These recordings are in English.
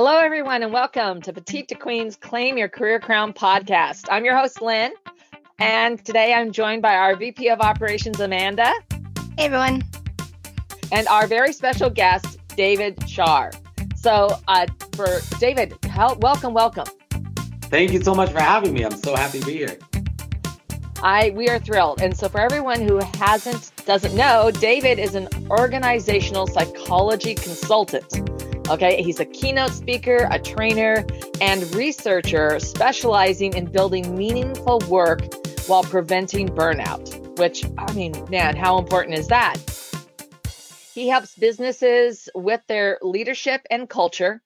Hello, everyone, and welcome to Petite to Queen's Claim Your Career Crown podcast. I'm your host, Lynn, and today I'm joined by our VP of Operations, Amanda. Hey, everyone. And our very special guest, David Shar. So, uh, for David, help, welcome, welcome. Thank you so much for having me. I'm so happy to be here. I we are thrilled. And so for everyone who hasn't doesn't know, David is an organizational psychology consultant. Okay, he's a keynote speaker, a trainer, and researcher specializing in building meaningful work while preventing burnout. Which I mean, man, how important is that? He helps businesses with their leadership and culture,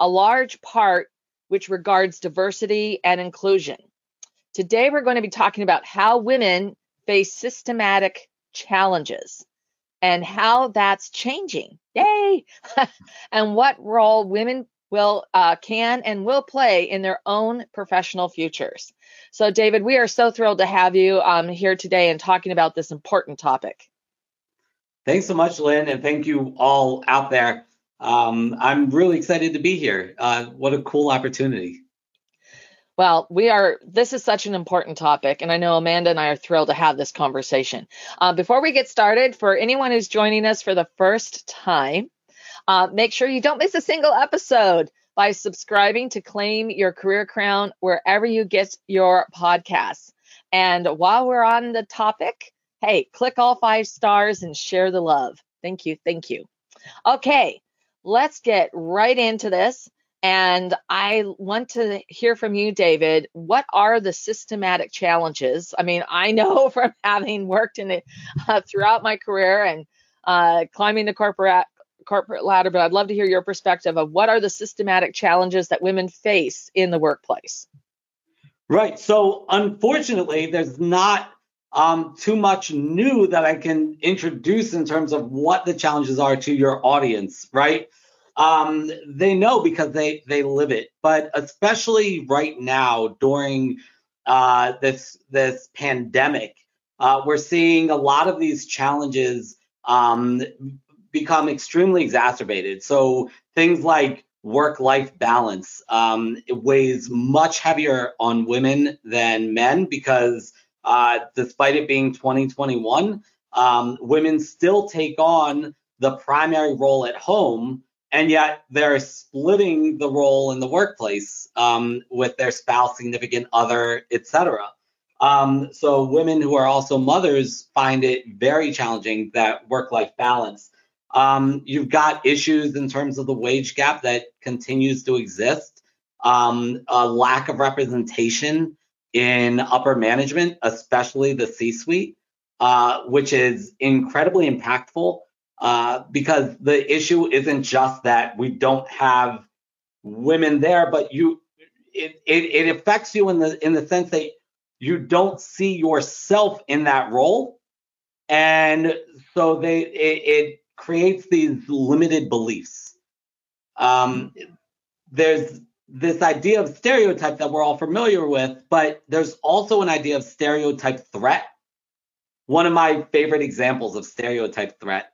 a large part which regards diversity and inclusion. Today, we're going to be talking about how women face systematic challenges and how that's changing. Yay! and what role women will uh, can and will play in their own professional futures. So, David, we are so thrilled to have you um, here today and talking about this important topic. Thanks so much, Lynn, and thank you all out there. Um, I'm really excited to be here. Uh, what a cool opportunity. Well, we are, this is such an important topic, and I know Amanda and I are thrilled to have this conversation. Uh, before we get started, for anyone who's joining us for the first time, uh, make sure you don't miss a single episode by subscribing to Claim Your Career Crown wherever you get your podcasts. And while we're on the topic, hey, click all five stars and share the love. Thank you. Thank you. Okay, let's get right into this. And I want to hear from you, David. What are the systematic challenges? I mean, I know from having worked in it uh, throughout my career and uh, climbing the corporate corporate ladder, but I'd love to hear your perspective of what are the systematic challenges that women face in the workplace. Right. So, unfortunately, there's not um, too much new that I can introduce in terms of what the challenges are to your audience. Right um, they know because they they live it. But especially right now during uh, this this pandemic, uh, we're seeing a lot of these challenges um, become extremely exacerbated. So things like work life balance um, weighs much heavier on women than men because uh, despite it being 2021, um, women still take on the primary role at home and yet they're splitting the role in the workplace um, with their spouse, significant other, etc. Um, so women who are also mothers find it very challenging that work-life balance. Um, you've got issues in terms of the wage gap that continues to exist, um, a lack of representation in upper management, especially the C-suite, uh, which is incredibly impactful uh, because the issue isn't just that we don't have women there, but you it, it, it affects you in the in the sense that you don't see yourself in that role, and so they it, it creates these limited beliefs. Um, there's this idea of stereotype that we're all familiar with, but there's also an idea of stereotype threat. One of my favorite examples of stereotype threat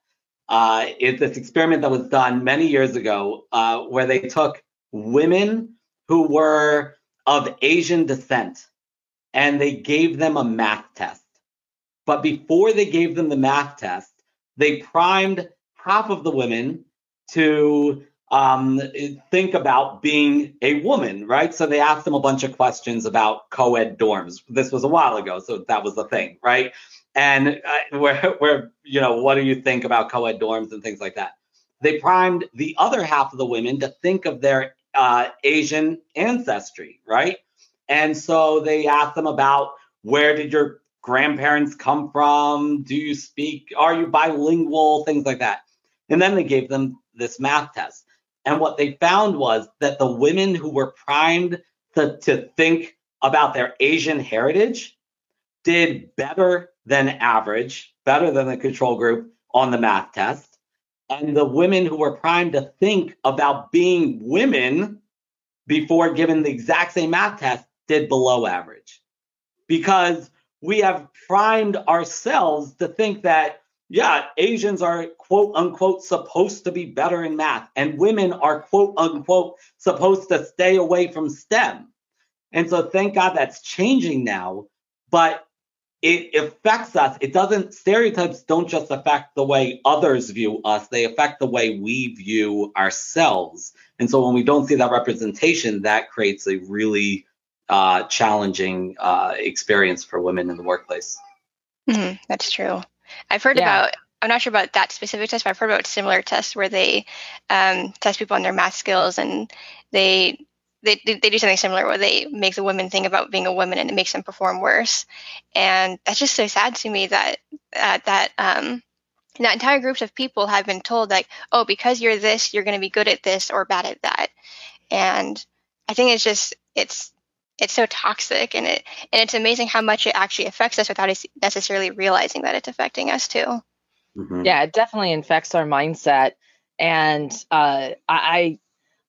uh, is this experiment that was done many years ago uh, where they took women who were of Asian descent and they gave them a math test. But before they gave them the math test, they primed half of the women to um, think about being a woman, right? So they asked them a bunch of questions about co ed dorms. This was a while ago, so that was the thing, right? and uh, where you know what do you think about co-ed dorms and things like that they primed the other half of the women to think of their uh, asian ancestry right and so they asked them about where did your grandparents come from do you speak are you bilingual things like that and then they gave them this math test and what they found was that the women who were primed to, to think about their asian heritage did better than average, better than the control group on the math test. And the women who were primed to think about being women before given the exact same math test did below average. Because we have primed ourselves to think that yeah, Asians are quote unquote supposed to be better in math, and women are quote unquote supposed to stay away from STEM. And so thank God that's changing now, but it affects us. It doesn't, stereotypes don't just affect the way others view us, they affect the way we view ourselves. And so when we don't see that representation, that creates a really uh, challenging uh, experience for women in the workplace. Mm-hmm, that's true. I've heard yeah. about. I'm not sure about that specific test, but I've heard about similar tests where they um, test people on their math skills, and they, they they do something similar where they make the women think about being a woman, and it makes them perform worse. And that's just so sad to me that uh, that um, that entire groups of people have been told like, oh, because you're this, you're going to be good at this or bad at that. And I think it's just it's it's so toxic and it and it's amazing how much it actually affects us without us necessarily realizing that it's affecting us too. Mm-hmm. yeah it definitely infects our mindset. And uh, i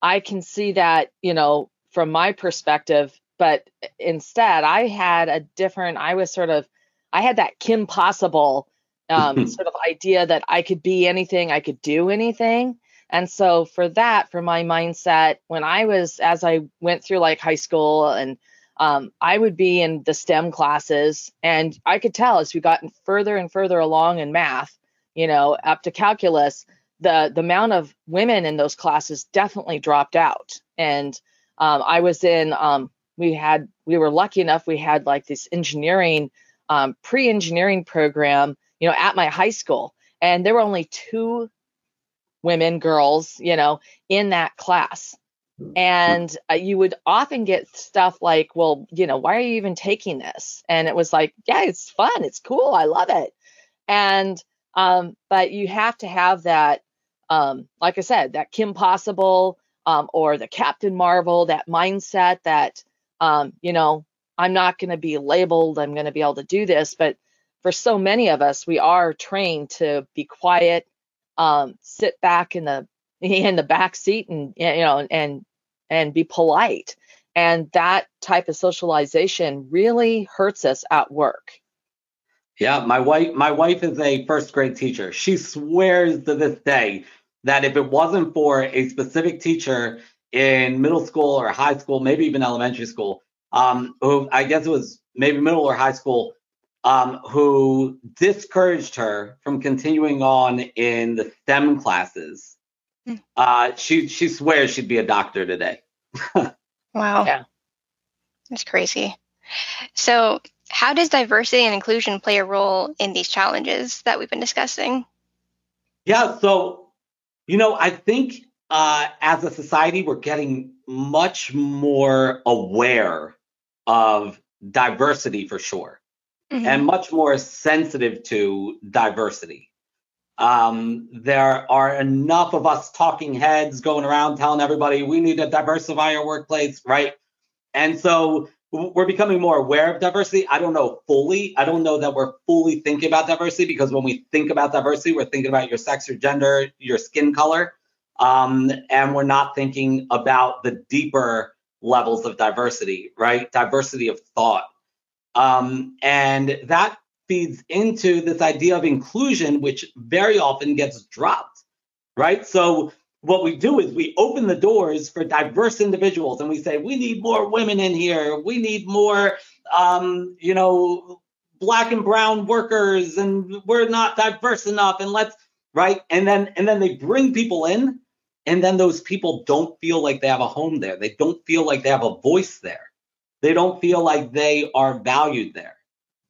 i can see that you know from my perspective but instead i had a different i was sort of i had that kim possible um, sort of idea that i could be anything i could do anything and so for that, for my mindset, when I was as I went through like high school and um, I would be in the STEM classes, and I could tell as we got further and further along in math, you know, up to calculus, the the amount of women in those classes definitely dropped out. And um, I was in, um, we had, we were lucky enough, we had like this engineering, um, pre-engineering program, you know, at my high school, and there were only two women, girls, you know, in that class. And uh, you would often get stuff like, well, you know, why are you even taking this? And it was like, yeah, it's fun. It's cool. I love it. And, um, but you have to have that, um, like I said, that Kim Possible um, or the Captain Marvel, that mindset that, um, you know, I'm not going to be labeled. I'm going to be able to do this. But for so many of us, we are trained to be quiet, um, sit back in the in the back seat and you know and and be polite. And that type of socialization really hurts us at work. Yeah my wife my wife is a first grade teacher. She swears to this day that if it wasn't for a specific teacher in middle school or high school maybe even elementary school um who i guess it was maybe middle or high school um, who discouraged her from continuing on in the STEM classes. Hmm. Uh, she she swears she'd be a doctor today. wow. Yeah. That's crazy. So, how does diversity and inclusion play a role in these challenges that we've been discussing? Yeah, so you know, I think uh, as a society, we're getting much more aware of diversity for sure mm-hmm. and much more sensitive to diversity. Um, there are enough of us talking heads going around telling everybody we need to diversify our workplace, right? And so we're becoming more aware of diversity. I don't know fully. I don't know that we're fully thinking about diversity because when we think about diversity, we're thinking about your sex, your gender, your skin color. Um, and we're not thinking about the deeper levels of diversity, right? Diversity of thought, um, and that feeds into this idea of inclusion, which very often gets dropped, right? So what we do is we open the doors for diverse individuals and we say, we need more women in here. We need more, um, you know, black and brown workers and we're not diverse enough. And let's, right. And then, and then they bring people in and then those people don't feel like they have a home there. They don't feel like they have a voice there. They don't feel like they are valued there.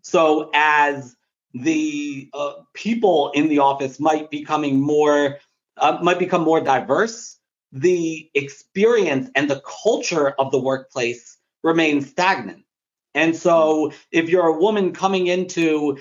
So as the uh, people in the office might becoming more uh, might become more diverse, the experience and the culture of the workplace remains stagnant. And so if you're a woman coming into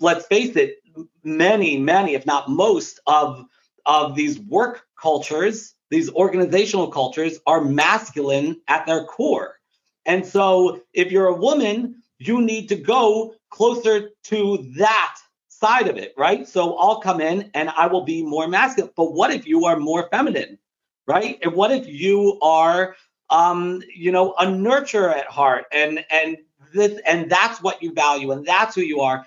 let's face it, many, many, if not most of of these work cultures, these organizational cultures are masculine at their core. And so if you're a woman, you need to go closer to that side of it, right? So I'll come in and I will be more masculine. But what if you are more feminine, right? And what if you are um, you know, a nurturer at heart and and this and that's what you value and that's who you are.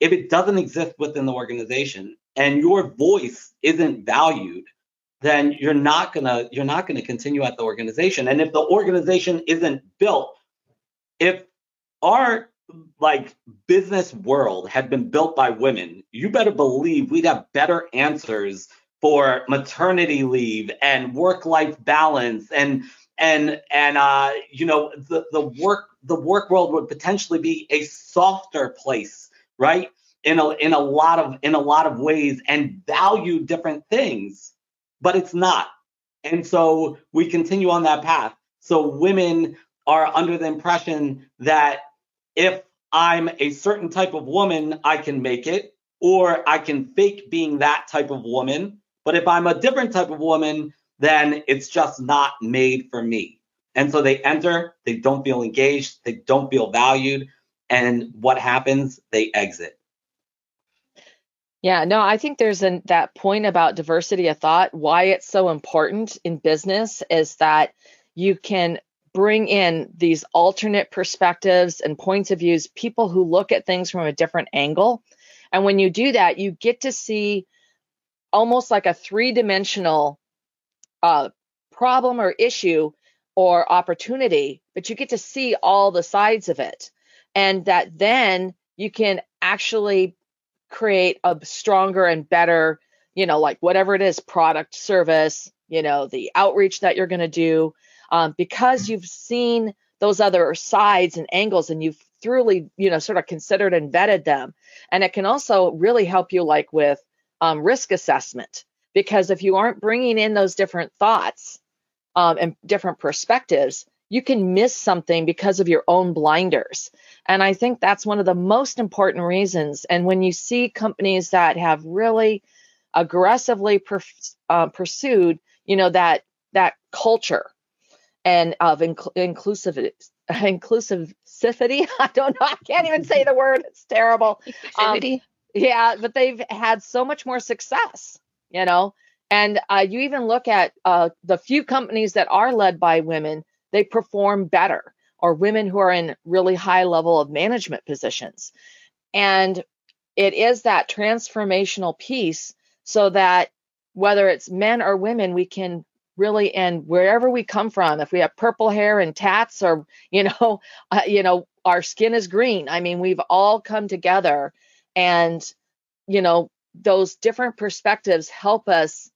if it doesn't exist within the organization and your voice isn't valued, then you're not gonna you're not gonna continue at the organization. And if the organization isn't built, if our like business world had been built by women, you better believe we'd have better answers for maternity leave and work life balance and and and uh, you know the the work the work world would potentially be a softer place, right? In a in a lot of in a lot of ways and value different things, but it's not. And so we continue on that path. So women are under the impression that if I'm a certain type of woman, I can make it, or I can fake being that type of woman. But if I'm a different type of woman, then it's just not made for me. And so they enter, they don't feel engaged, they don't feel valued. And what happens? They exit. Yeah, no, I think there's an, that point about diversity of thought. Why it's so important in business is that you can bring in these alternate perspectives and points of views, people who look at things from a different angle. And when you do that, you get to see almost like a three dimensional uh, problem or issue or opportunity, but you get to see all the sides of it. And that then you can actually create a stronger and better, you know, like whatever it is product, service, you know, the outreach that you're going to do, um, because you've seen those other sides and angles and you've thoroughly, you know, sort of considered and vetted them. And it can also really help you, like with um, risk assessment, because if you aren't bringing in those different thoughts um, and different perspectives, you can miss something because of your own blinders. And I think that's one of the most important reasons. And when you see companies that have really aggressively per, uh, pursued, you know, that that culture and of inc- inclusivity, inclusivity. I don't know. I can't even say the word. It's terrible. Um, yeah, but they've had so much more success, you know. And uh, you even look at uh, the few companies that are led by women, they perform better, or women who are in really high level of management positions. And it is that transformational piece so that whether it's men or women, we can really and wherever we come from if we have purple hair and tats or you know uh, you know our skin is green i mean we've all come together and you know those different perspectives help us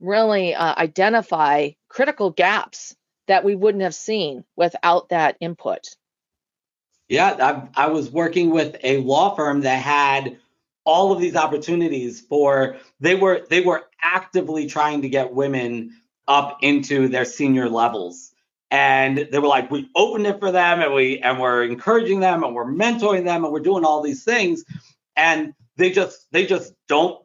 really uh, identify critical gaps that we wouldn't have seen without that input. Yeah I, I was working with a law firm that had all of these opportunities for they were they were actively trying to get women up into their senior levels. And they were like we opened it for them and we and we're encouraging them and we're mentoring them and we're doing all these things. And they just they just don't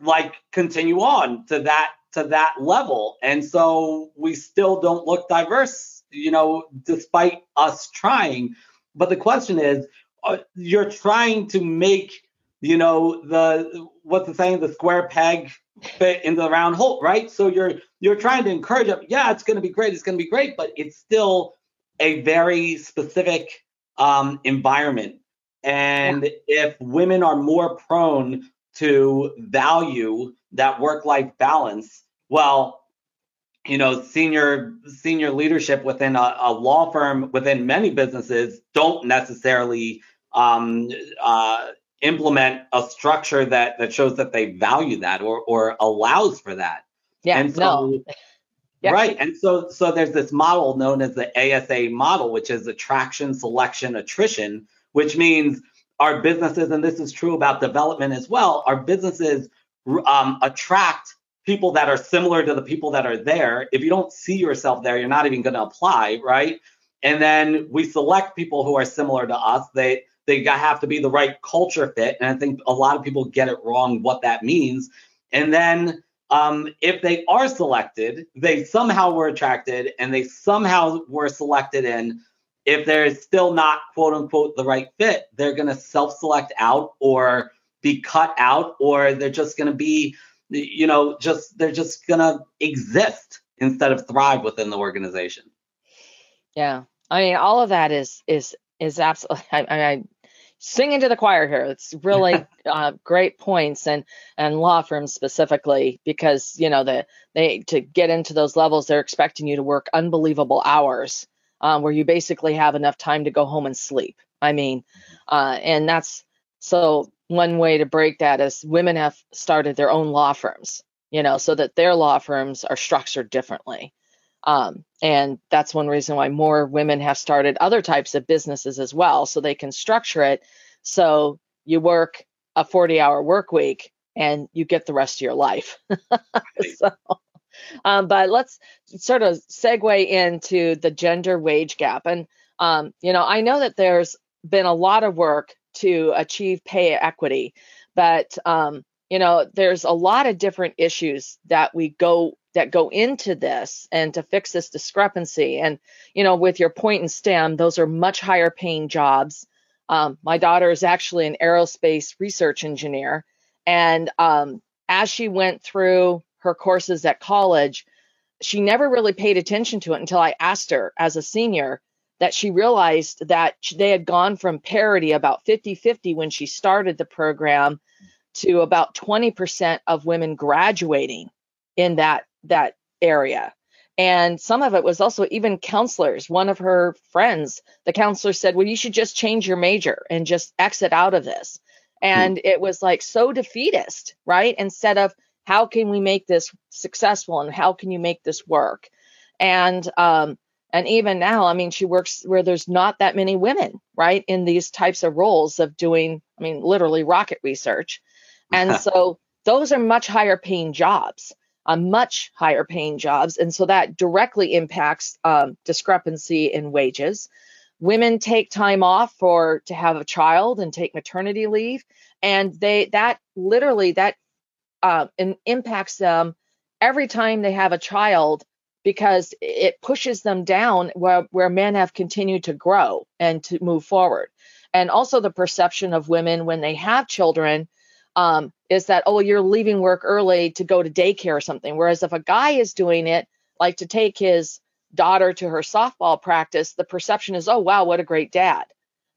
like continue on to that to that level. And so we still don't look diverse you know despite us trying. But the question is uh, you're trying to make you know the what's the saying the square peg fit into the round hole right? So you're you're trying to encourage them yeah it's going to be great it's going to be great but it's still a very specific um, environment. And yeah. if women are more prone to value that work life balance well you know senior senior leadership within a, a law firm within many businesses don't necessarily um, uh, implement a structure that that shows that they value that or or allows for that. Yeah, and so, no. Yeah. Right. And so so there's this model known as the ASA model, which is attraction, selection, attrition, which means our businesses, and this is true about development as well, our businesses um, attract people that are similar to the people that are there. If you don't see yourself there, you're not even going to apply, right? And then we select people who are similar to us. They they have to be the right culture fit. And I think a lot of people get it wrong what that means. And then um, if they are selected, they somehow were attracted and they somehow were selected in. If they're still not quote unquote the right fit, they're going to self select out or be cut out, or they're just going to be, you know, just they're just going to exist instead of thrive within the organization. Yeah. I mean, all of that is is is absolutely. I, I singing to the choir here. It's really uh, great points, and and law firms specifically because you know the they to get into those levels, they're expecting you to work unbelievable hours, um, where you basically have enough time to go home and sleep. I mean, uh, and that's so one way to break that is women have started their own law firms, you know, so that their law firms are structured differently. Um, and that's one reason why more women have started other types of businesses as well. So they can structure it so you work a 40 hour work week and you get the rest of your life. so, um, but let's sort of segue into the gender wage gap. And, um, you know, I know that there's been a lot of work to achieve pay equity, but, um, you know, there's a lot of different issues that we go that go into this and to fix this discrepancy. And, you know, with your and STEM, those are much higher paying jobs. Um, my daughter is actually an aerospace research engineer. And um, as she went through her courses at college, she never really paid attention to it until I asked her as a senior that she realized that they had gone from parity about 50 50 when she started the program to about 20% of women graduating in that that area. And some of it was also even counselors. One of her friends, the counselor said, Well, you should just change your major and just exit out of this. Hmm. And hmm. it was like so defeatist, right? Instead of how can we make this successful and how can you make this work? And um, and even now, I mean, she works where there's not that many women, right, in these types of roles of doing, I mean, literally rocket research. And so those are much higher paying jobs on much higher paying jobs. And so that directly impacts um, discrepancy in wages. Women take time off for to have a child and take maternity leave, and they that literally that uh, impacts them every time they have a child because it pushes them down where, where men have continued to grow and to move forward. And also the perception of women when they have children um, is that oh you're leaving work early to go to daycare or something whereas if a guy is doing it like to take his daughter to her softball practice the perception is oh wow what a great dad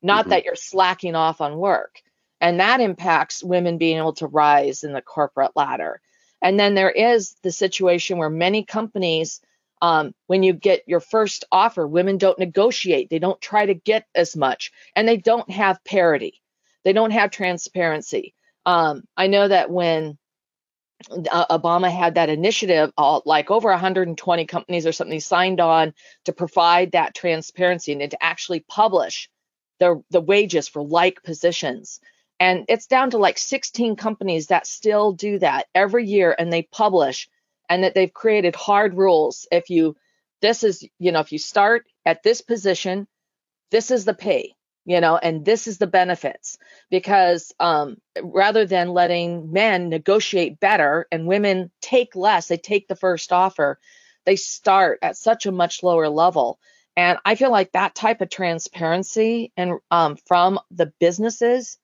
not mm-hmm. that you're slacking off on work and that impacts women being able to rise in the corporate ladder. And then there is the situation where many companies um, when you get your first offer women don't negotiate. They don't try to get as much and they don't have parity. They don't have transparency. Um, I know that when uh, Obama had that initiative, uh, like over 120 companies or something signed on to provide that transparency and to actually publish the, the wages for like positions. And it's down to like 16 companies that still do that every year and they publish and that they've created hard rules. If you, this is, you know, if you start at this position, this is the pay you know and this is the benefits because um, rather than letting men negotiate better and women take less they take the first offer they start at such a much lower level and i feel like that type of transparency and um, from the businesses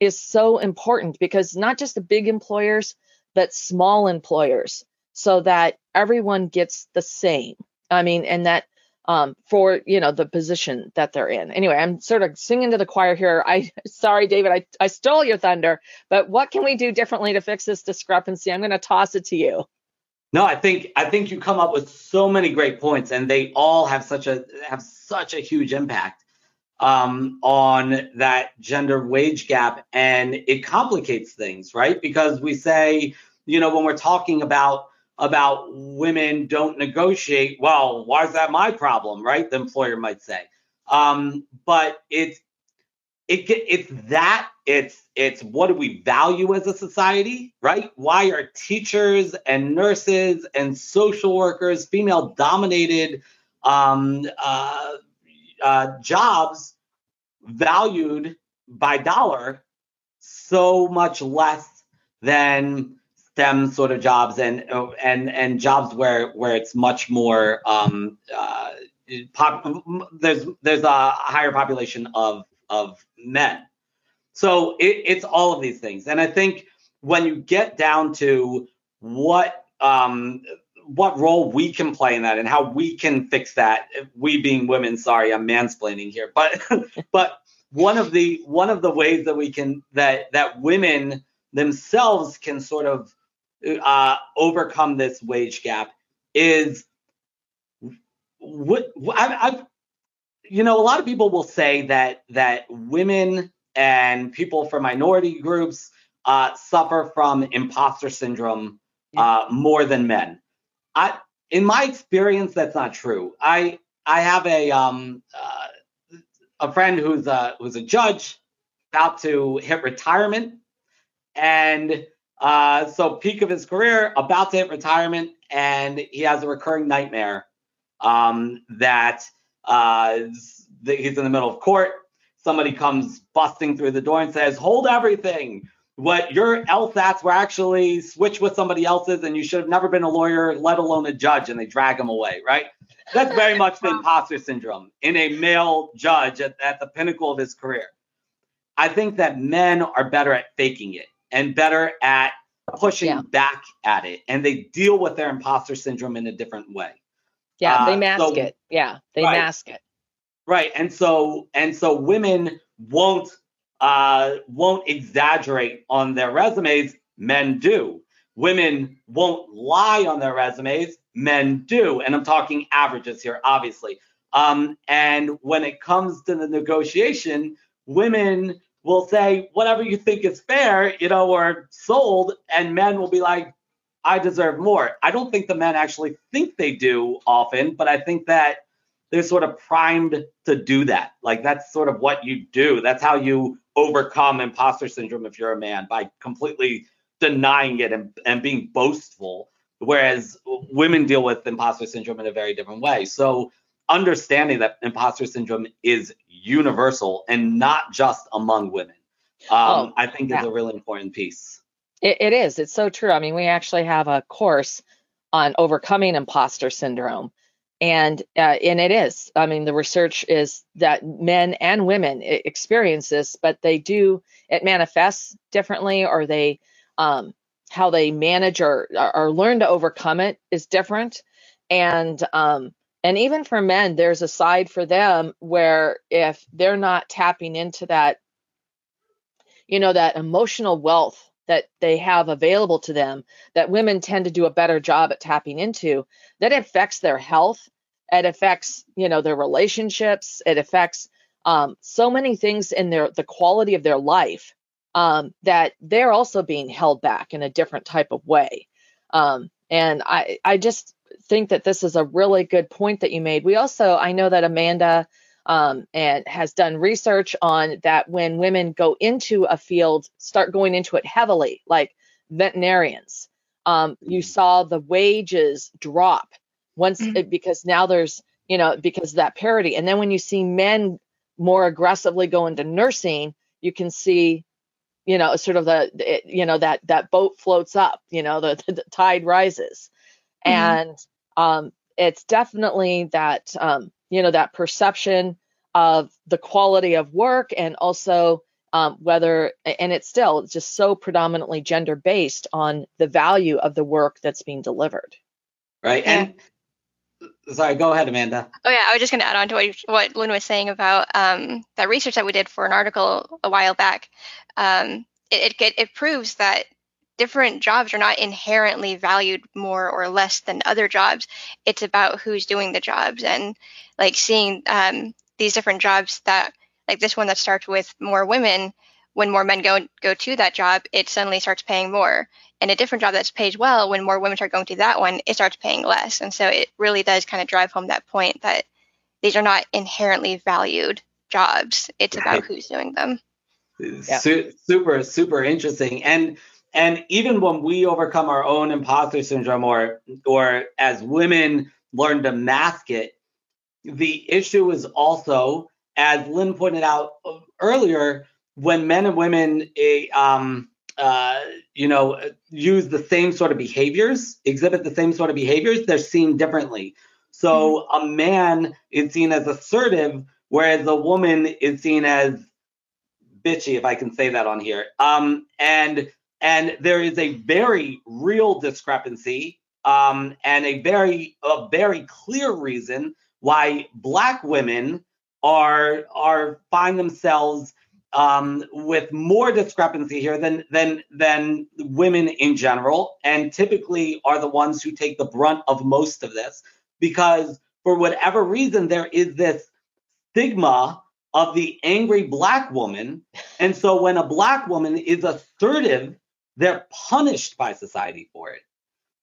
is so important because not just the big employers but small employers so that everyone gets the same i mean and that um, for you know the position that they're in. Anyway, I'm sort of singing to the choir here. I sorry, David, I, I stole your thunder, but what can we do differently to fix this discrepancy? I'm going to toss it to you. No, I think I think you come up with so many great points, and they all have such a have such a huge impact um, on that gender wage gap, and it complicates things, right? Because we say, you know, when we're talking about about women don't negotiate. Well, why is that my problem, right? The employer might say. Um, but it's it it's that it's it's what do we value as a society, right? Why are teachers and nurses and social workers, female dominated um, uh, uh, jobs, valued by dollar so much less than STEM sort of jobs and and and jobs where where it's much more um, uh, pop, there's there's a higher population of of men. So it, it's all of these things, and I think when you get down to what um, what role we can play in that and how we can fix that, we being women, sorry, I'm mansplaining here, but but one of the one of the ways that we can that that women themselves can sort of uh, overcome this wage gap is what I've, I've you know a lot of people will say that that women and people from minority groups uh, suffer from imposter syndrome uh, more than men. I, in my experience, that's not true. I I have a um uh, a friend who's a who's a judge about to hit retirement, and uh, so peak of his career, about to hit retirement, and he has a recurring nightmare um, that uh, he's in the middle of court. Somebody comes busting through the door and says, "Hold everything! What your LSATs were actually switched with somebody else's, and you should have never been a lawyer, let alone a judge." And they drag him away. Right? That's very much the imposter syndrome in a male judge at, at the pinnacle of his career. I think that men are better at faking it and better at pushing yeah. back at it, and they deal with their imposter syndrome in a different way. Yeah, uh, they mask so, it. Yeah, they right. mask it. Right, and so and so women won't uh, won't exaggerate on their resumes. Men do. Women won't lie on their resumes. Men do, and I'm talking averages here, obviously. Um, and when it comes to the negotiation, women will say whatever you think is fair, you know, or sold, and men will be like, I deserve more. I don't think the men actually think they do often, but I think that they're sort of primed to do that. Like that's sort of what you do. That's how you overcome imposter syndrome if you're a man by completely denying it and, and being boastful. Whereas women deal with imposter syndrome in a very different way. So understanding that imposter syndrome is universal and not just among women, um, oh, I think yeah. is a really important piece. It, it is. It's so true. I mean, we actually have a course on overcoming imposter syndrome. And uh, and it is. I mean, the research is that men and women experience this, but they do. It manifests differently, or they um, how they manage or or learn to overcome it is different. And um, and even for men, there's a side for them where if they're not tapping into that, you know, that emotional wealth that they have available to them, that women tend to do a better job at tapping into, that affects their health. It affects, you know, their relationships. It affects um, so many things in their the quality of their life um, that they're also being held back in a different type of way. Um, and I, I just think that this is a really good point that you made. We also, I know that Amanda um, and has done research on that when women go into a field, start going into it heavily, like veterinarians, um, you mm-hmm. saw the wages drop once mm-hmm. because now there's, you know, because of that parity. And then when you see men more aggressively go into nursing, you can see you know sort of the it, you know that that boat floats up you know the, the, the tide rises mm-hmm. and um, it's definitely that um, you know that perception of the quality of work and also um, whether and it's still just so predominantly gender based on the value of the work that's being delivered. Right yeah. and sorry go ahead amanda. Oh yeah i was just going to add on to what, what lynn was saying about um, that research that we did for an article a while back. Um, it, it, it proves that different jobs are not inherently valued more or less than other jobs. It's about who's doing the jobs and like seeing um, these different jobs that like this one that starts with more women. When more men go go to that job, it suddenly starts paying more. And a different job that's paid well, when more women start going to that one, it starts paying less. And so it really does kind of drive home that point that these are not inherently valued jobs. It's about who's doing them. Yeah. super, super interesting. And and even when we overcome our own imposter syndrome or or as women learn to mask it, the issue is also, as Lynn pointed out earlier, when men and women eh, um, uh, you know, use the same sort of behaviors, exhibit the same sort of behaviors, they're seen differently. So mm-hmm. a man is seen as assertive, whereas a woman is seen as bitchy, if I can say that on here. Um, and and there is a very real discrepancy um, and a very a very clear reason why black women are are find themselves um, with more discrepancy here than than than women in general, and typically are the ones who take the brunt of most of this because for whatever reason there is this stigma of the angry black woman, and so when a black woman is assertive, they're punished by society for it,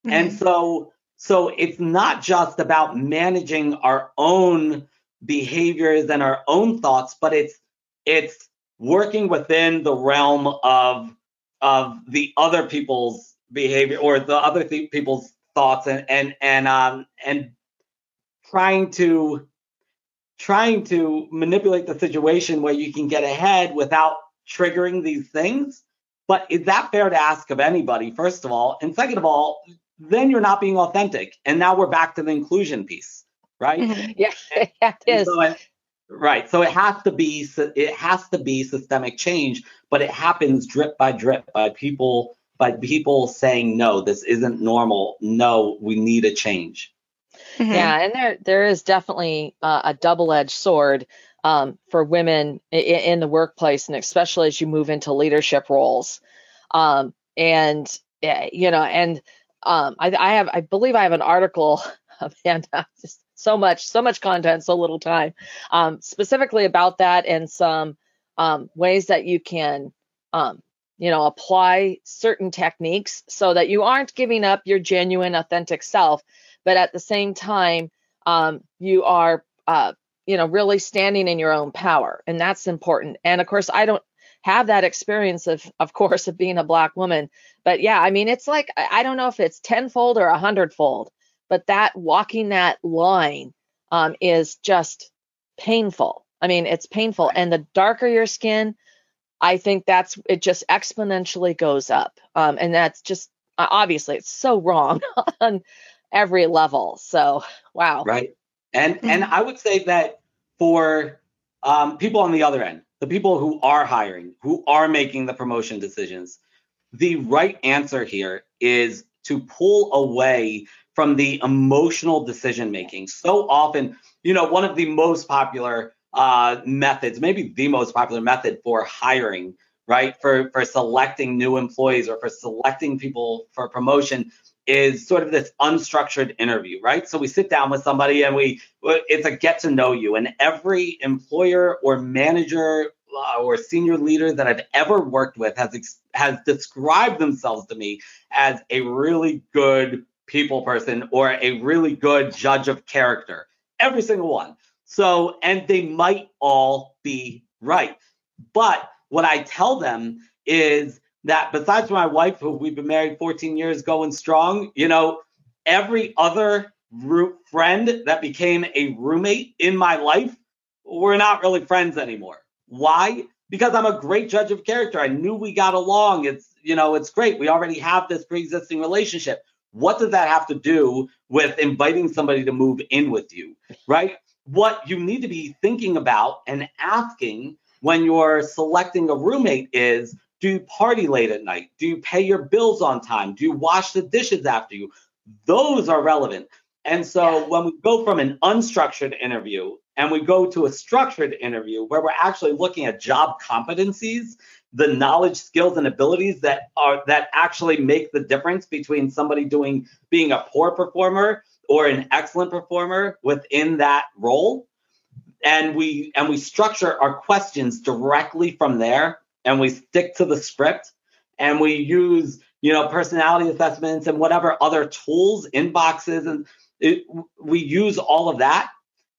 mm-hmm. and so so it's not just about managing our own behaviors and our own thoughts, but it's it's working within the realm of of the other people's behavior or the other th- people's thoughts and and and um and trying to trying to manipulate the situation where you can get ahead without triggering these things but is that fair to ask of anybody first of all and second of all then you're not being authentic and now we're back to the inclusion piece right mm-hmm. yeah it is so Right. So it has to be it has to be systemic change, but it happens drip by drip by people by people saying no, this isn't normal. No, we need a change. Mm-hmm. Yeah, and there there is definitely uh, a double-edged sword um, for women in, in, the workplace, and especially as you move into leadership roles. Um, and you know, and um, I, I have I believe I have an article, Amanda, just so much, so much content, so little time. Um, specifically about that and some um, ways that you can, um, you know, apply certain techniques so that you aren't giving up your genuine, authentic self, but at the same time, um, you are, uh, you know, really standing in your own power, and that's important. And of course, I don't have that experience of of course of being a black woman but yeah i mean it's like i don't know if it's tenfold or a hundredfold but that walking that line um, is just painful. I mean, it's painful. And the darker your skin, I think that's it just exponentially goes up. Um, and that's just obviously it's so wrong on every level. So, wow. Right. And and mm-hmm. I would say that for um, people on the other end, the people who are hiring, who are making the promotion decisions, the right answer here is to pull away from the emotional decision making. So often, you know, one of the most popular uh, methods, maybe the most popular method for hiring, right, for for selecting new employees or for selecting people for promotion is sort of this unstructured interview, right? So we sit down with somebody and we it's a get to know you, and every employer or manager uh, or senior leader that I've ever worked with has has described themselves to me as a really good people person or a really good judge of character. Every single one. So, and they might all be right. But what I tell them is that besides my wife, who we've been married 14 years, going strong, you know, every other friend that became a roommate in my life, we're not really friends anymore. Why? Because I'm a great judge of character. I knew we got along. It's, you know, it's great. We already have this pre existing relationship. What does that have to do with inviting somebody to move in with you, right? What you need to be thinking about and asking when you're selecting a roommate is do you party late at night? Do you pay your bills on time? Do you wash the dishes after you? Those are relevant. And so yeah. when we go from an unstructured interview and we go to a structured interview where we're actually looking at job competencies the knowledge, skills, and abilities that are that actually make the difference between somebody doing being a poor performer or an excellent performer within that role. And we and we structure our questions directly from there and we stick to the script and we use you know personality assessments and whatever other tools inboxes and it, we use all of that.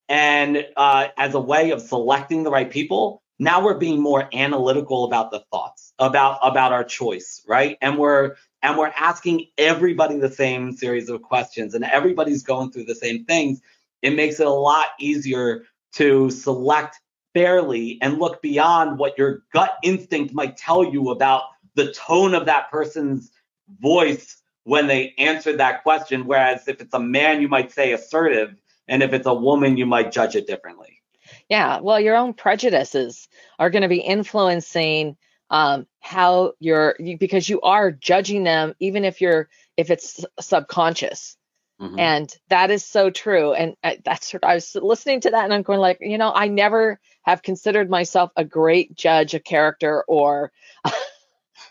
And uh, as a way of selecting the right people now we're being more analytical about the thoughts about about our choice right? And we're and we're asking everybody the same series of questions and everybody's going through the same things. It makes it a lot easier to select fairly and look beyond what your gut instinct might tell you about the tone of that person's voice when they answered that question whereas if it's a man you might say assertive and if it's a woman you might judge it differently yeah, well, your own prejudices are going to be influencing um, how you're you, because you are judging them, even if you're if it's subconscious. Mm-hmm. And that is so true. And that's I was listening to that and I'm going like, you know, I never have considered myself a great judge, a character, or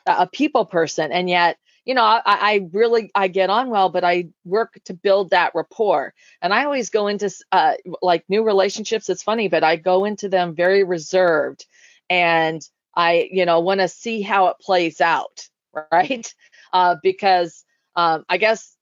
a people person. And yet, you know, I, I, really I get on well, but I work to build that rapport. And I always go into uh, like new relationships. It's funny, but I go into them very reserved, and I, you know, want to see how it plays out, right? Uh, because um, I guess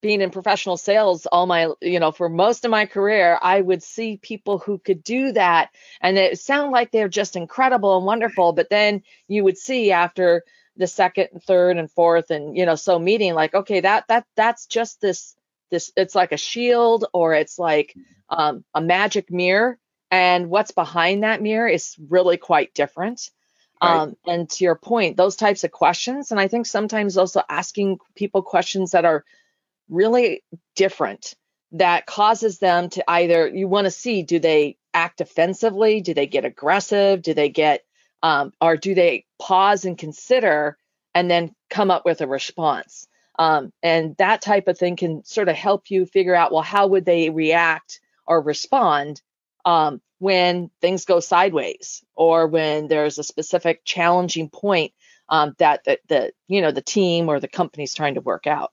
being in professional sales all my you know for most of my career i would see people who could do that and it sound like they're just incredible and wonderful but then you would see after the second and third and fourth and you know so meeting like okay that that that's just this this it's like a shield or it's like um, a magic mirror and what's behind that mirror is really quite different Right. Um, and to your point, those types of questions, and I think sometimes also asking people questions that are really different that causes them to either you want to see do they act offensively? Do they get aggressive? Do they get um, or do they pause and consider and then come up with a response? Um, and that type of thing can sort of help you figure out well how would they react or respond um, when things go sideways or when there's a specific challenging point um, that the, the you know the team or the company's trying to work out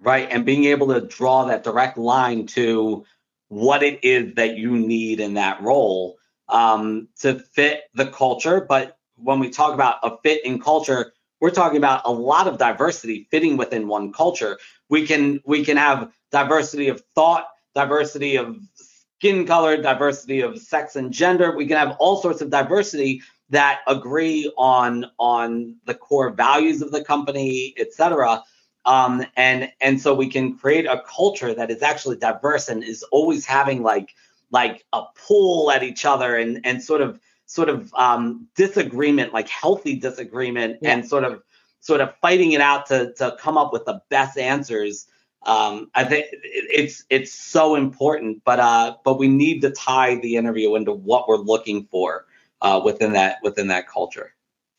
right? And being able to draw that direct line to what it is that you need in that role um, to fit the culture. But when we talk about a fit in culture, we're talking about a lot of diversity fitting within one culture. We can we can have diversity of thought, diversity of skin color, diversity of sex and gender. We can have all sorts of diversity that agree on on the core values of the company, et cetera. Um, and and so we can create a culture that is actually diverse and is always having like like a pull at each other and and sort of sort of um, disagreement, like healthy disagreement, yeah. and sort of sort of fighting it out to to come up with the best answers. Um, I think it's it's so important, but uh, but we need to tie the interview into what we're looking for uh, within that within that culture.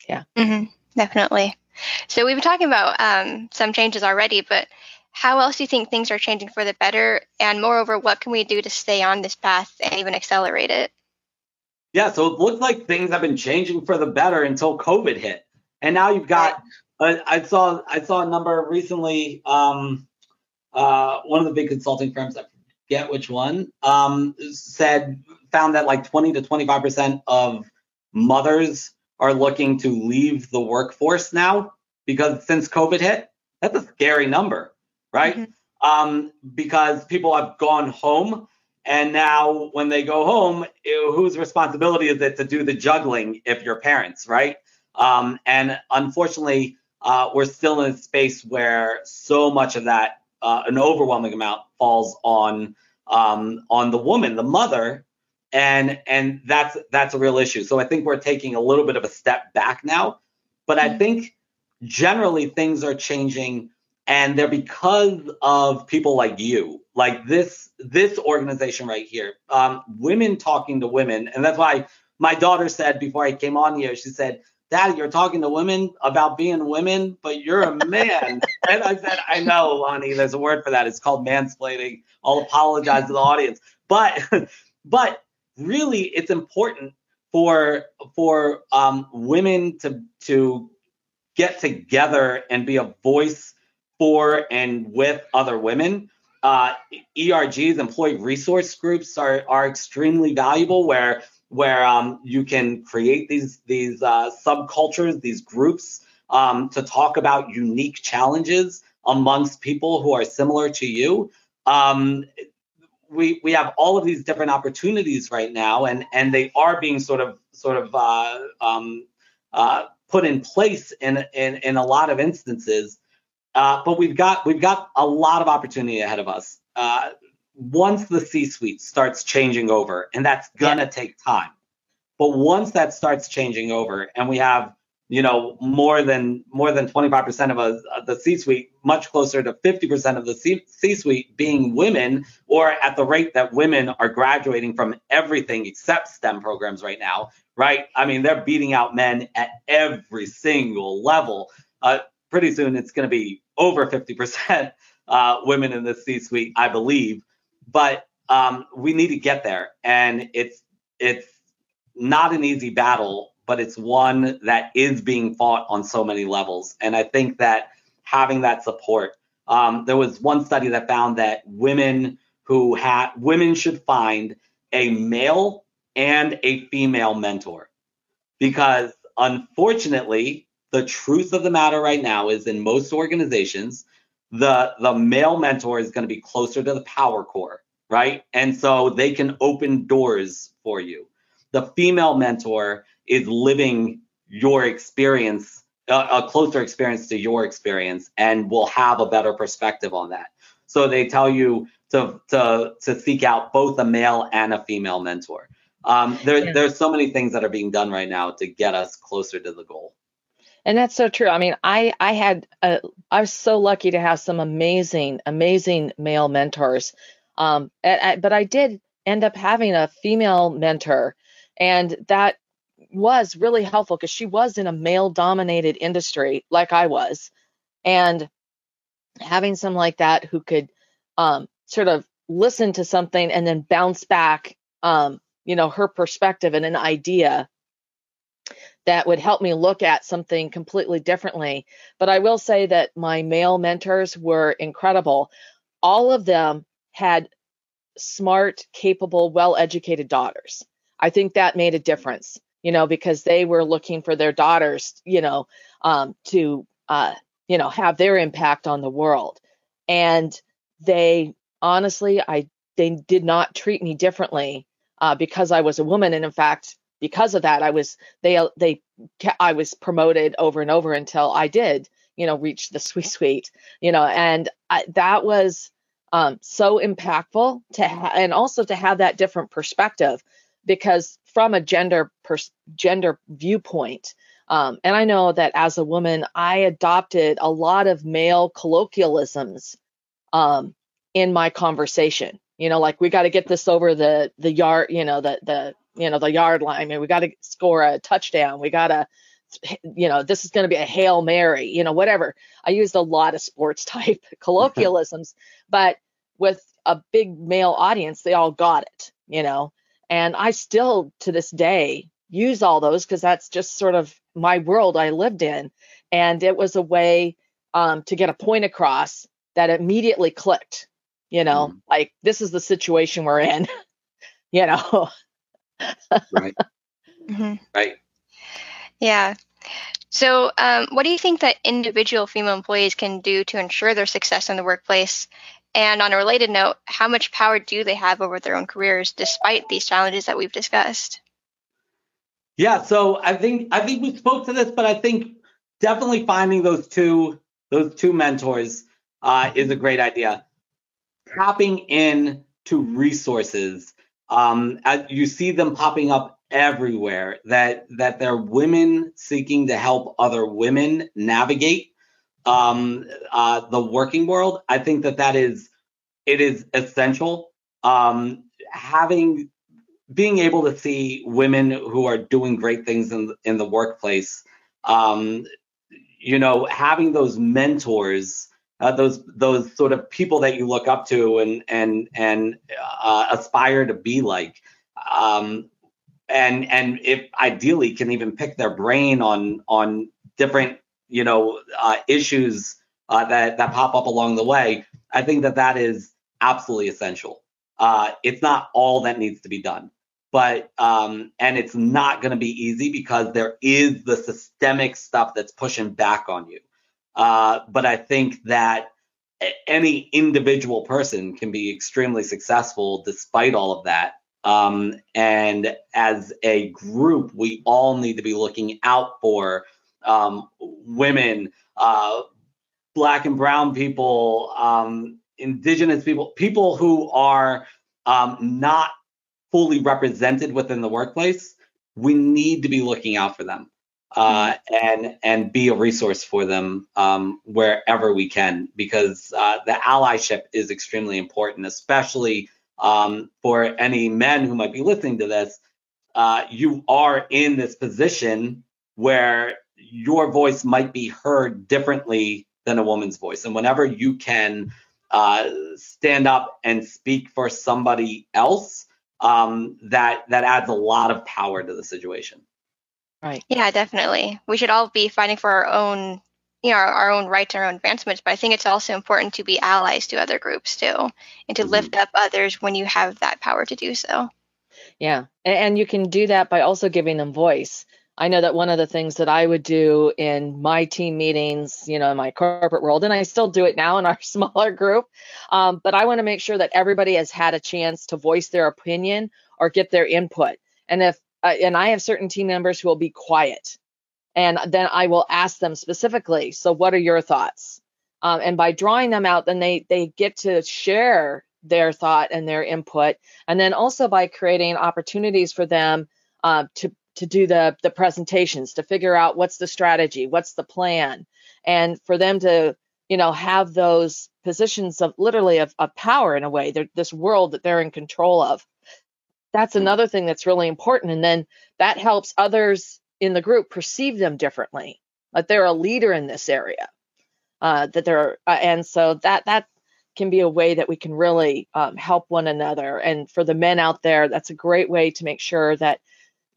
Yeah, mm-hmm. definitely. So we've been talking about um, some changes already, but how else do you think things are changing for the better? And moreover, what can we do to stay on this path and even accelerate it? Yeah, so it looks like things have been changing for the better until COVID hit, and now you've got. Uh, I saw I saw a number recently. Um, uh, one of the big consulting firms, I forget which one, um, said found that like 20 to 25 percent of mothers are looking to leave the workforce now because since COVID hit, that's a scary number, right? Mm-hmm. Um, because people have gone home. And now, when they go home, it, whose responsibility is it to do the juggling if you're parents, right? Um, and unfortunately, uh, we're still in a space where so much of that, uh, an overwhelming amount, falls on um, on the woman, the mother, and and that's that's a real issue. So I think we're taking a little bit of a step back now, but I mm-hmm. think generally things are changing and they're because of people like you. Like this this organization right here um, women talking to women. And that's why my daughter said before i came on here she said dad you're talking to women about being women but you're a man. And i said i know honey there's a word for that. It's called mansplaining. I'll apologize to the audience. But but really it's important for for um, women to to get together and be a voice for and with other women. Uh, ERGs, employee resource groups, are are extremely valuable. Where where um, you can create these these uh, subcultures, these groups um, to talk about unique challenges amongst people who are similar to you. Um, we we have all of these different opportunities right now, and and they are being sort of sort of uh, um, uh, put in place in in, in a lot of instances. Uh, but we've got we've got a lot of opportunity ahead of us. Uh, once the C-suite starts changing over, and that's gonna yeah. take time. But once that starts changing over, and we have you know more than more than 25% of a, the c-suite much closer to 50% of the C- c-suite being women or at the rate that women are graduating from everything except stem programs right now right? I mean they're beating out men at every single level. Uh, pretty soon it's going to be over 50% uh, women in the C-suite, I believe. But um, we need to get there, and it's it's not an easy battle, but it's one that is being fought on so many levels. And I think that having that support, um, there was one study that found that women who had women should find a male and a female mentor. Because unfortunately the truth of the matter right now is in most organizations the the male mentor is going to be closer to the power core right? And so they can open doors for you. The female mentor is living your experience a, a closer experience to your experience and will have a better perspective on that so they tell you to to to seek out both a male and a female mentor um, there, yeah. there's so many things that are being done right now to get us closer to the goal and that's so true. I mean, I I had a, I was so lucky to have some amazing amazing male mentors. Um, but I did end up having a female mentor, and that was really helpful because she was in a male dominated industry like I was, and having some like that who could um, sort of listen to something and then bounce back, um, you know, her perspective and an idea that would help me look at something completely differently. But I will say that my male mentors were incredible. All of them had smart, capable, well educated daughters. I think that made a difference, you know, because they were looking for their daughters, you know, um, to, uh, you know, have their impact on the world. And they honestly, I they did not treat me differently uh, because I was a woman. And in fact, because of that, I was they uh, they I was promoted over and over until I did, you know, reach the sweet sweet, you know, and I, that was um, so impactful to ha- and also to have that different perspective because from a gender pers- gender viewpoint um, and i know that as a woman i adopted a lot of male colloquialisms um, in my conversation you know like we got to get this over the the yard you know the the you know the yard line. I mean, we got to score a touchdown. We got to, you know, this is going to be a hail mary. You know, whatever. I used a lot of sports type colloquialisms, but with a big male audience, they all got it. You know, and I still to this day use all those because that's just sort of my world I lived in, and it was a way um, to get a point across that immediately clicked. You know, mm. like this is the situation we're in. you know right. Mm-hmm. Right. Yeah. So, um, what do you think that individual female employees can do to ensure their success in the workplace? And on a related note, how much power do they have over their own careers despite these challenges that we've discussed? Yeah, so I think I think we spoke to this, but I think definitely finding those two those two mentors uh, is a great idea. Tapping in to resources um, you see them popping up everywhere. That that they're women seeking to help other women navigate um, uh, the working world. I think that that is it is essential. Um, having being able to see women who are doing great things in in the workplace, um, you know, having those mentors uh, those those sort of people that you look up to and and and uh, aspire to be like um, and and if ideally can even pick their brain on on different you know uh, issues uh, that that pop up along the way i think that that is absolutely essential uh, it's not all that needs to be done but um, and it's not going to be easy because there is the systemic stuff that's pushing back on you uh, but I think that any individual person can be extremely successful despite all of that. Um, and as a group, we all need to be looking out for um, women, uh, black and brown people, um, indigenous people, people who are um, not fully represented within the workplace. We need to be looking out for them uh, and and be a resource for them um, wherever we can because uh, the allyship is extremely important, especially um, for any men who might be listening to this. Uh, you are in this position where your voice might be heard differently than a woman's voice, and whenever you can uh, stand up and speak for somebody else, um, that that adds a lot of power to the situation. Right. Yeah, definitely. We should all be fighting for our own, you know, our, our own rights, and our own advancements. But I think it's also important to be allies to other groups too, and to mm-hmm. lift up others when you have that power to do so. Yeah, and you can do that by also giving them voice. I know that one of the things that I would do in my team meetings, you know, in my corporate world, and I still do it now in our smaller group, um, but I want to make sure that everybody has had a chance to voice their opinion or get their input. And if uh, and I have certain team members who will be quiet, and then I will ask them specifically, so what are your thoughts? Um, and by drawing them out, then they they get to share their thought and their input, and then also by creating opportunities for them uh, to to do the the presentations to figure out what's the strategy what's the plan. And for them to you know have those positions of literally of, of power in a way they're this world that they're in control of. That's another thing that's really important and then that helps others in the group perceive them differently. That they're a leader in this area uh, that they're uh, and so that that can be a way that we can really um, help one another. And for the men out there that's a great way to make sure that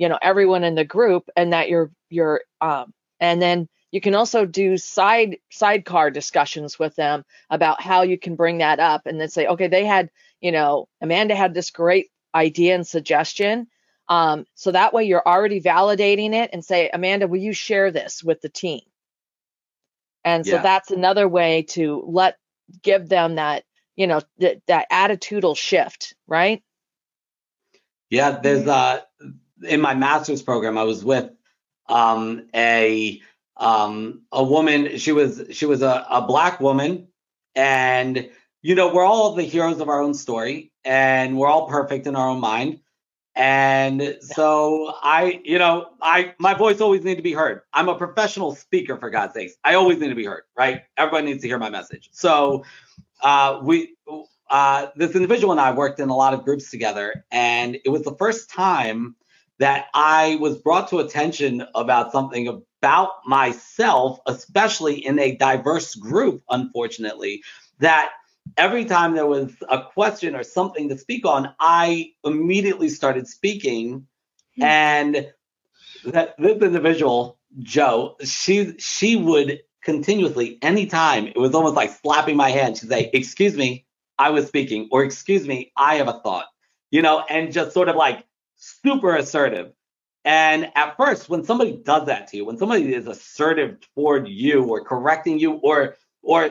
you know everyone in the group and that you're you're um and then you can also do side sidecar discussions with them about how you can bring that up and then say okay they had you know amanda had this great idea and suggestion um, so that way you're already validating it and say amanda will you share this with the team and so yeah. that's another way to let give them that you know th- that attitudinal shift right yeah there's uh in my master's program, I was with um, a um, a woman. She was she was a, a black woman, and you know we're all the heroes of our own story, and we're all perfect in our own mind. And so I, you know, I my voice always need to be heard. I'm a professional speaker for God's sakes. I always need to be heard, right? Everybody needs to hear my message. So uh, we uh, this individual and I worked in a lot of groups together, and it was the first time that I was brought to attention about something about myself, especially in a diverse group, unfortunately, that every time there was a question or something to speak on, I immediately started speaking. Mm-hmm. And that this individual, Joe, she she would continuously, anytime, it was almost like slapping my hand. She'd say, Excuse me, I was speaking, or excuse me, I have a thought, you know, and just sort of like super assertive. And at first, when somebody does that to you, when somebody is assertive toward you or correcting you or or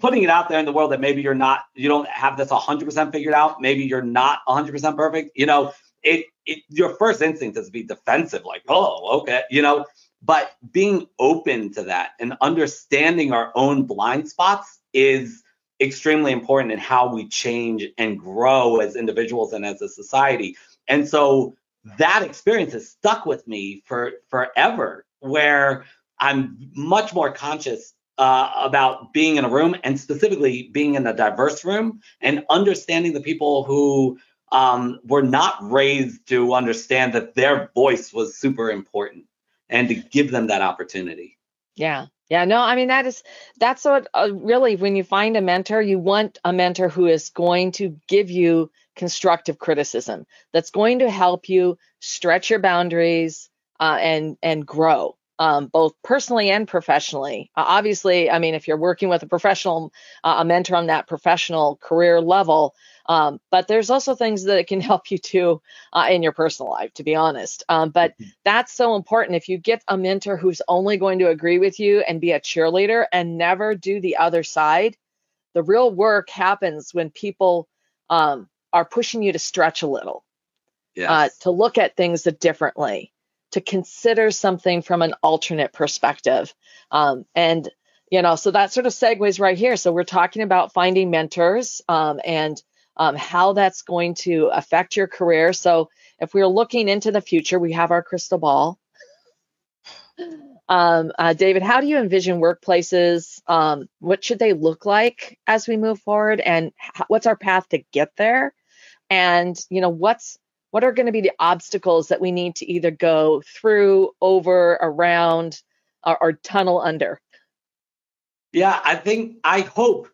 putting it out there in the world that maybe you're not, you don't have this 100% figured out, maybe you're not 100% perfect, you know, it, it your first instinct is to be defensive, like, oh, okay, you know, but being open to that and understanding our own blind spots is extremely important in how we change and grow as individuals and as a society. And so that experience has stuck with me for forever, where I'm much more conscious uh, about being in a room and specifically being in a diverse room and understanding the people who um, were not raised to understand that their voice was super important and to give them that opportunity. Yeah. Yeah, no, I mean that is that's what uh, really when you find a mentor, you want a mentor who is going to give you constructive criticism that's going to help you stretch your boundaries uh, and and grow um, both personally and professionally. Uh, obviously, I mean, if you're working with a professional, uh, a mentor on that professional career level, um, but there's also things that can help you too uh, in your personal life, to be honest. Um, but mm-hmm. that's so important. If you get a mentor who's only going to agree with you and be a cheerleader and never do the other side, the real work happens when people um, are pushing you to stretch a little, uh, yes. uh, to look at things differently, to consider something from an alternate perspective. Um, and, you know, so that sort of segues right here. So we're talking about finding mentors um, and um, how that's going to affect your career. So if we're looking into the future, we have our crystal ball. Um, uh, David, how do you envision workplaces? Um, what should they look like as we move forward, and what's our path to get there? And you know what's what are going to be the obstacles that we need to either go through over around or, or tunnel under yeah i think i hope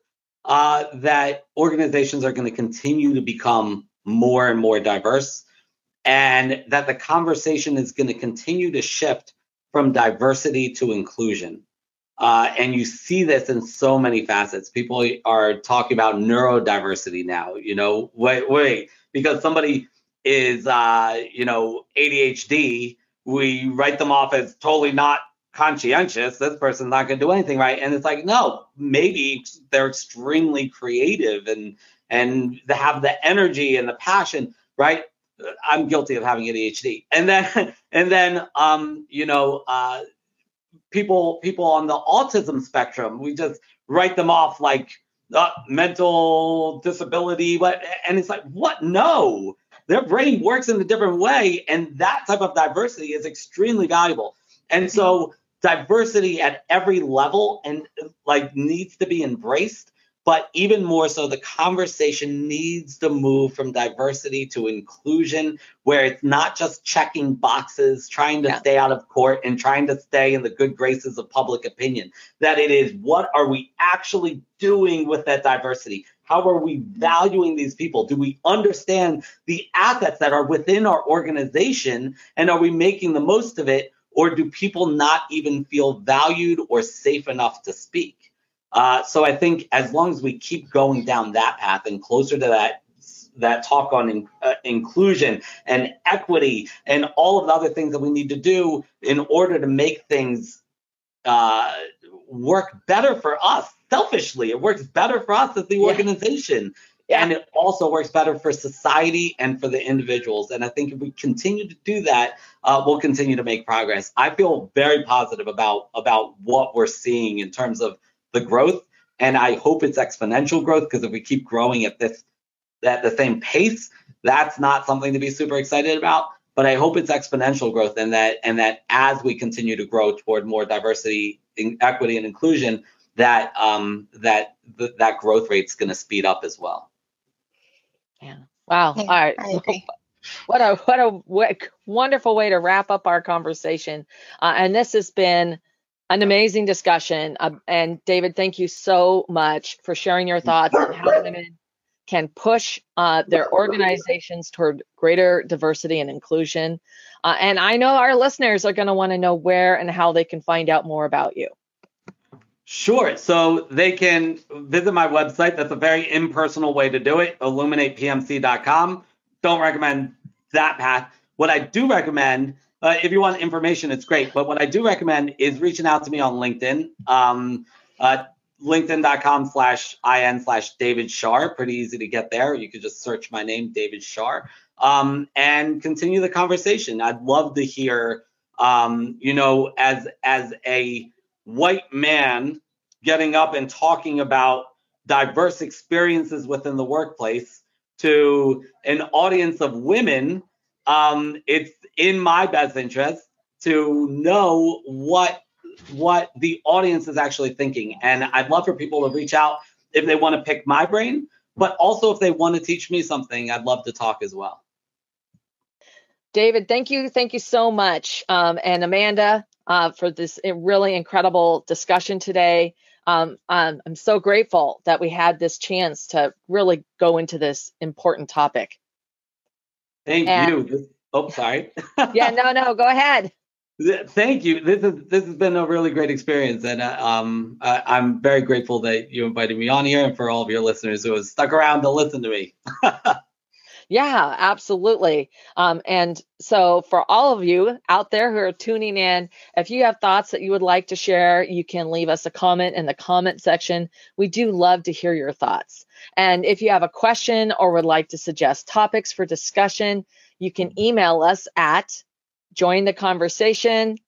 uh, that organizations are going to continue to become more and more diverse, and that the conversation is going to continue to shift from diversity to inclusion. Uh, and you see this in so many facets. People are talking about neurodiversity now. You know, wait, wait, because somebody is, uh, you know, ADHD, we write them off as totally not conscientious. This person's not going to do anything right. And it's like, no, maybe they're extremely creative and and they have the energy and the passion, right? I'm guilty of having ADHD. And then and then um, you know, uh, people people on the autism spectrum, we just write them off like uh, mental disability. What and it's like, what? No, their brain works in a different way, and that type of diversity is extremely valuable. And so diversity at every level and like needs to be embraced but even more so, the conversation needs to move from diversity to inclusion, where it's not just checking boxes, trying to yeah. stay out of court and trying to stay in the good graces of public opinion. That it is what are we actually doing with that diversity? How are we valuing these people? Do we understand the assets that are within our organization and are we making the most of it? Or do people not even feel valued or safe enough to speak? Uh, so I think as long as we keep going down that path and closer to that that talk on in, uh, inclusion and equity and all of the other things that we need to do in order to make things uh, work better for us selfishly it works better for us as the yeah. organization yeah. and it also works better for society and for the individuals and i think if we continue to do that uh, we'll continue to make progress i feel very positive about about what we're seeing in terms of the growth. And I hope it's exponential growth because if we keep growing at this at the same pace, that's not something to be super excited about. But I hope it's exponential growth and that and that as we continue to grow toward more diversity, equity, and inclusion, that um, that th- that growth rate's going to speed up as well. Yeah. Wow. Yeah, All right. What a what a what, wonderful way to wrap up our conversation. Uh, and this has been an amazing discussion. Uh, and David, thank you so much for sharing your thoughts on how women can push uh, their organizations toward greater diversity and inclusion. Uh, and I know our listeners are going to want to know where and how they can find out more about you. Sure. So they can visit my website. That's a very impersonal way to do it, illuminatepmc.com. Don't recommend that path. What I do recommend uh, if you want information, it's great. But what I do recommend is reaching out to me on LinkedIn. Um, uh, LinkedIn.com slash IN slash David Shar. Pretty easy to get there. You could just search my name, David Shar, um, and continue the conversation. I'd love to hear, um, you know, as as a white man getting up and talking about diverse experiences within the workplace to an audience of women um, it's in my best interest to know what what the audience is actually thinking. And I'd love for people to reach out if they want to pick my brain, but also if they want to teach me something, I'd love to talk as well. David, thank you. Thank you so much. Um, and Amanda, uh, for this really incredible discussion today. Um, um, I'm so grateful that we had this chance to really go into this important topic. Thank and, you. Oh, sorry. yeah, no, no, go ahead. Thank you. This is this has been a really great experience, and uh, um, I, am very grateful that you invited me on here, and for all of your listeners who have stuck around to listen to me. yeah, absolutely. Um, and so, for all of you out there who are tuning in, if you have thoughts that you would like to share, you can leave us a comment in the comment section. We do love to hear your thoughts. And if you have a question or would like to suggest topics for discussion, you can email us at join the conversation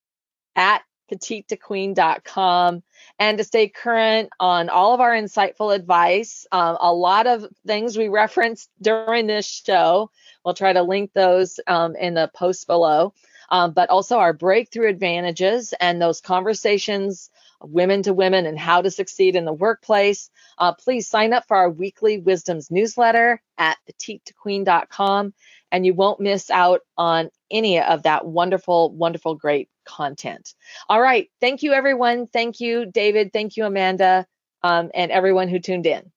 at petitetoqueen.com. And to stay current on all of our insightful advice, um, a lot of things we referenced during this show, we'll try to link those um, in the post below. Um, but also our breakthrough advantages and those conversations women to women and how to succeed in the workplace, uh, please sign up for our weekly wisdoms newsletter at petitetoqueen.com and you won't miss out on any of that wonderful, wonderful, great content. All right. Thank you, everyone. Thank you, David. Thank you, Amanda, um, and everyone who tuned in.